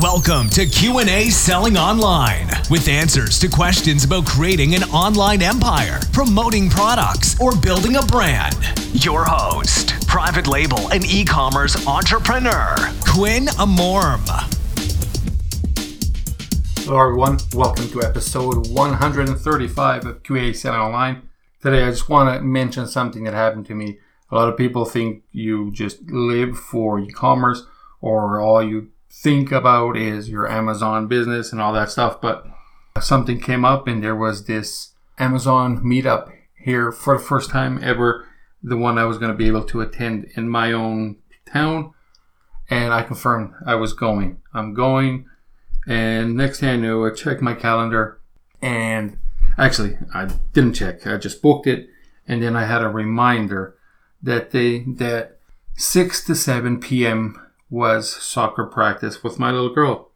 Welcome to Q&A Selling Online with answers to questions about creating an online empire, promoting products, or building a brand. Your host, private label and e-commerce entrepreneur, Quinn Amorm. Hello, everyone. Welcome to episode 135 of QA Selling Online. Today, I just want to mention something that happened to me. A lot of people think you just live for e commerce or all you think about is your Amazon business and all that stuff. But something came up, and there was this Amazon meetup here for the first time ever, the one I was going to be able to attend in my own town. And I confirmed I was going. I'm going. And next thing I knew, I checked my calendar. And actually, I didn't check. I just booked it. And then I had a reminder that they that 6 to 7 p.m was soccer practice with my little girl.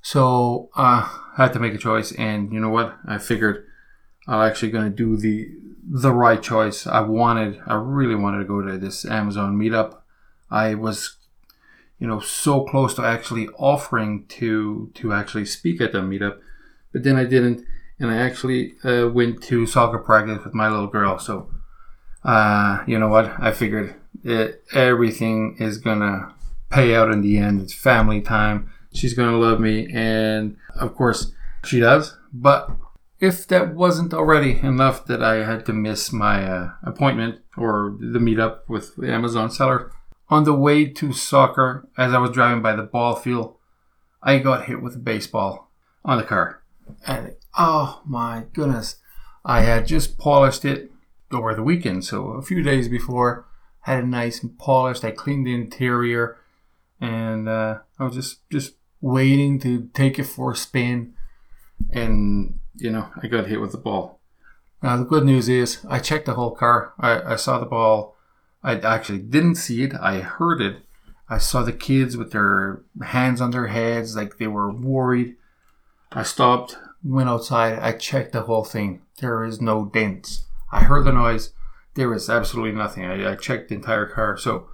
So uh, I had to make a choice, and you know what? I figured I'm actually going to do the the right choice. I wanted, I really wanted to go to this Amazon meetup. I was, you know, so close to actually offering to to actually speak at the meetup, but then I didn't, and I actually uh, went to soccer practice with my little girl. So, uh, you know what? I figured it, everything is gonna pay out in the end. It's family time. She's going to love me. And of course, she does. But if that wasn't already enough that I had to miss my uh, appointment or the meetup with the Amazon seller, on the way to soccer, as I was driving by the ball field, I got hit with a baseball on the car. And oh my goodness, I had just polished it over the weekend. So a few days before, had it nice and polished. I cleaned the interior and uh, I was just just waiting to take it for a spin, and you know I got hit with the ball. Now the good news is I checked the whole car. I, I saw the ball. I actually didn't see it. I heard it. I saw the kids with their hands on their heads, like they were worried. I stopped, went outside. I checked the whole thing. There is no dents. I heard the noise. There is absolutely nothing. I, I checked the entire car. So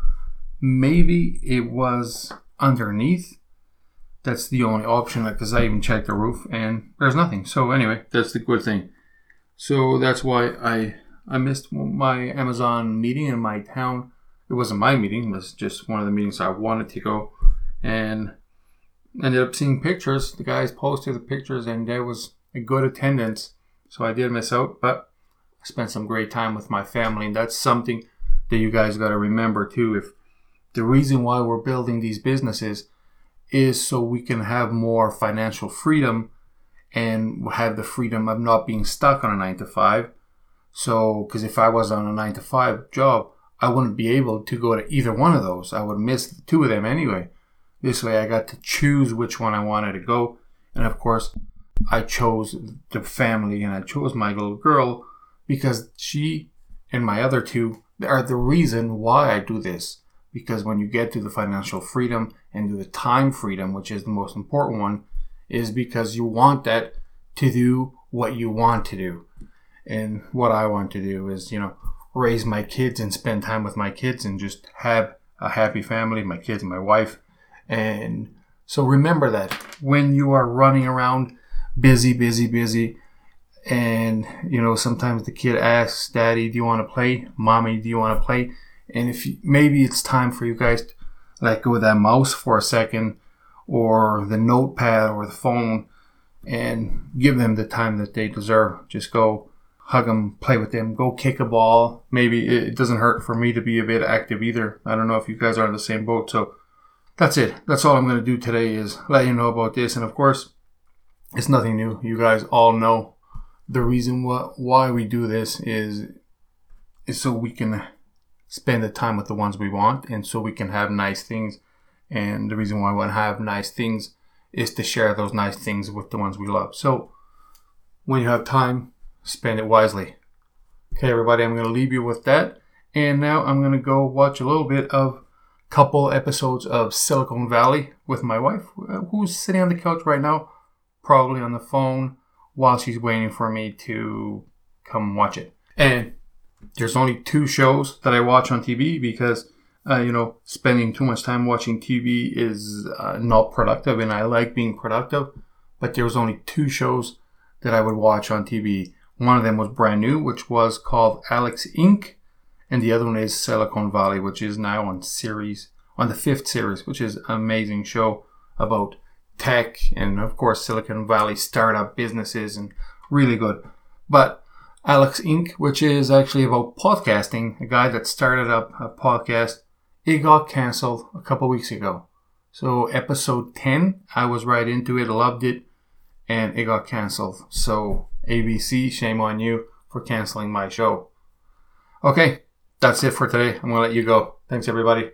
Maybe it was underneath. That's the only option because I even checked the roof and there's nothing. So anyway, that's the good thing. So that's why I I missed my Amazon meeting in my town. It wasn't my meeting; it was just one of the meetings I wanted to go, and ended up seeing pictures. The guys posted the pictures, and there was a good attendance. So I did miss out, but I spent some great time with my family, and that's something that you guys got to remember too. If the reason why we're building these businesses is so we can have more financial freedom and have the freedom of not being stuck on a nine to five. So, because if I was on a nine to five job, I wouldn't be able to go to either one of those. I would miss two of them anyway. This way, I got to choose which one I wanted to go. And of course, I chose the family and I chose my little girl because she and my other two are the reason why I do this because when you get to the financial freedom and to the time freedom, which is the most important one, is because you want that to do what you want to do. And what I want to do is, you know, raise my kids and spend time with my kids and just have a happy family, my kids my wife. And so remember that when you are running around busy, busy, busy, and you know, sometimes the kid asks, Daddy, do you want to play? Mommy, do you want to play? And if you, maybe it's time for you guys to let go of that mouse for a second or the notepad or the phone and give them the time that they deserve. Just go hug them, play with them, go kick a ball. Maybe it doesn't hurt for me to be a bit active either. I don't know if you guys are in the same boat. So that's it. That's all I'm going to do today is let you know about this. And of course, it's nothing new. You guys all know the reason what, why we do this is is so we can spend the time with the ones we want and so we can have nice things. And the reason why we want to have nice things is to share those nice things with the ones we love. So when you have time spend it wisely. Okay everybody i'm going to leave you with that. And now i'm going to go watch a little bit of couple episodes of silicon valley with my wife uh, who's sitting on the couch right now probably on the phone while she's waiting for me to come watch it. And there's only two shows that I watch on TV because uh, you know, spending too much time watching TV is uh, not productive, and I like being productive. But there was only two shows that I would watch on TV. One of them was brand new, which was called Alex Inc., and the other one is Silicon Valley, which is now on series on the fifth series, which is an amazing show about tech and of course Silicon Valley startup businesses and really good. But Alex Inc., which is actually about podcasting, a guy that started up a podcast it got cancelled a couple weeks ago. So episode 10, I was right into it, loved it, and it got cancelled. So ABC, shame on you for canceling my show. Okay, that's it for today. I'm going to let you go. Thanks, everybody.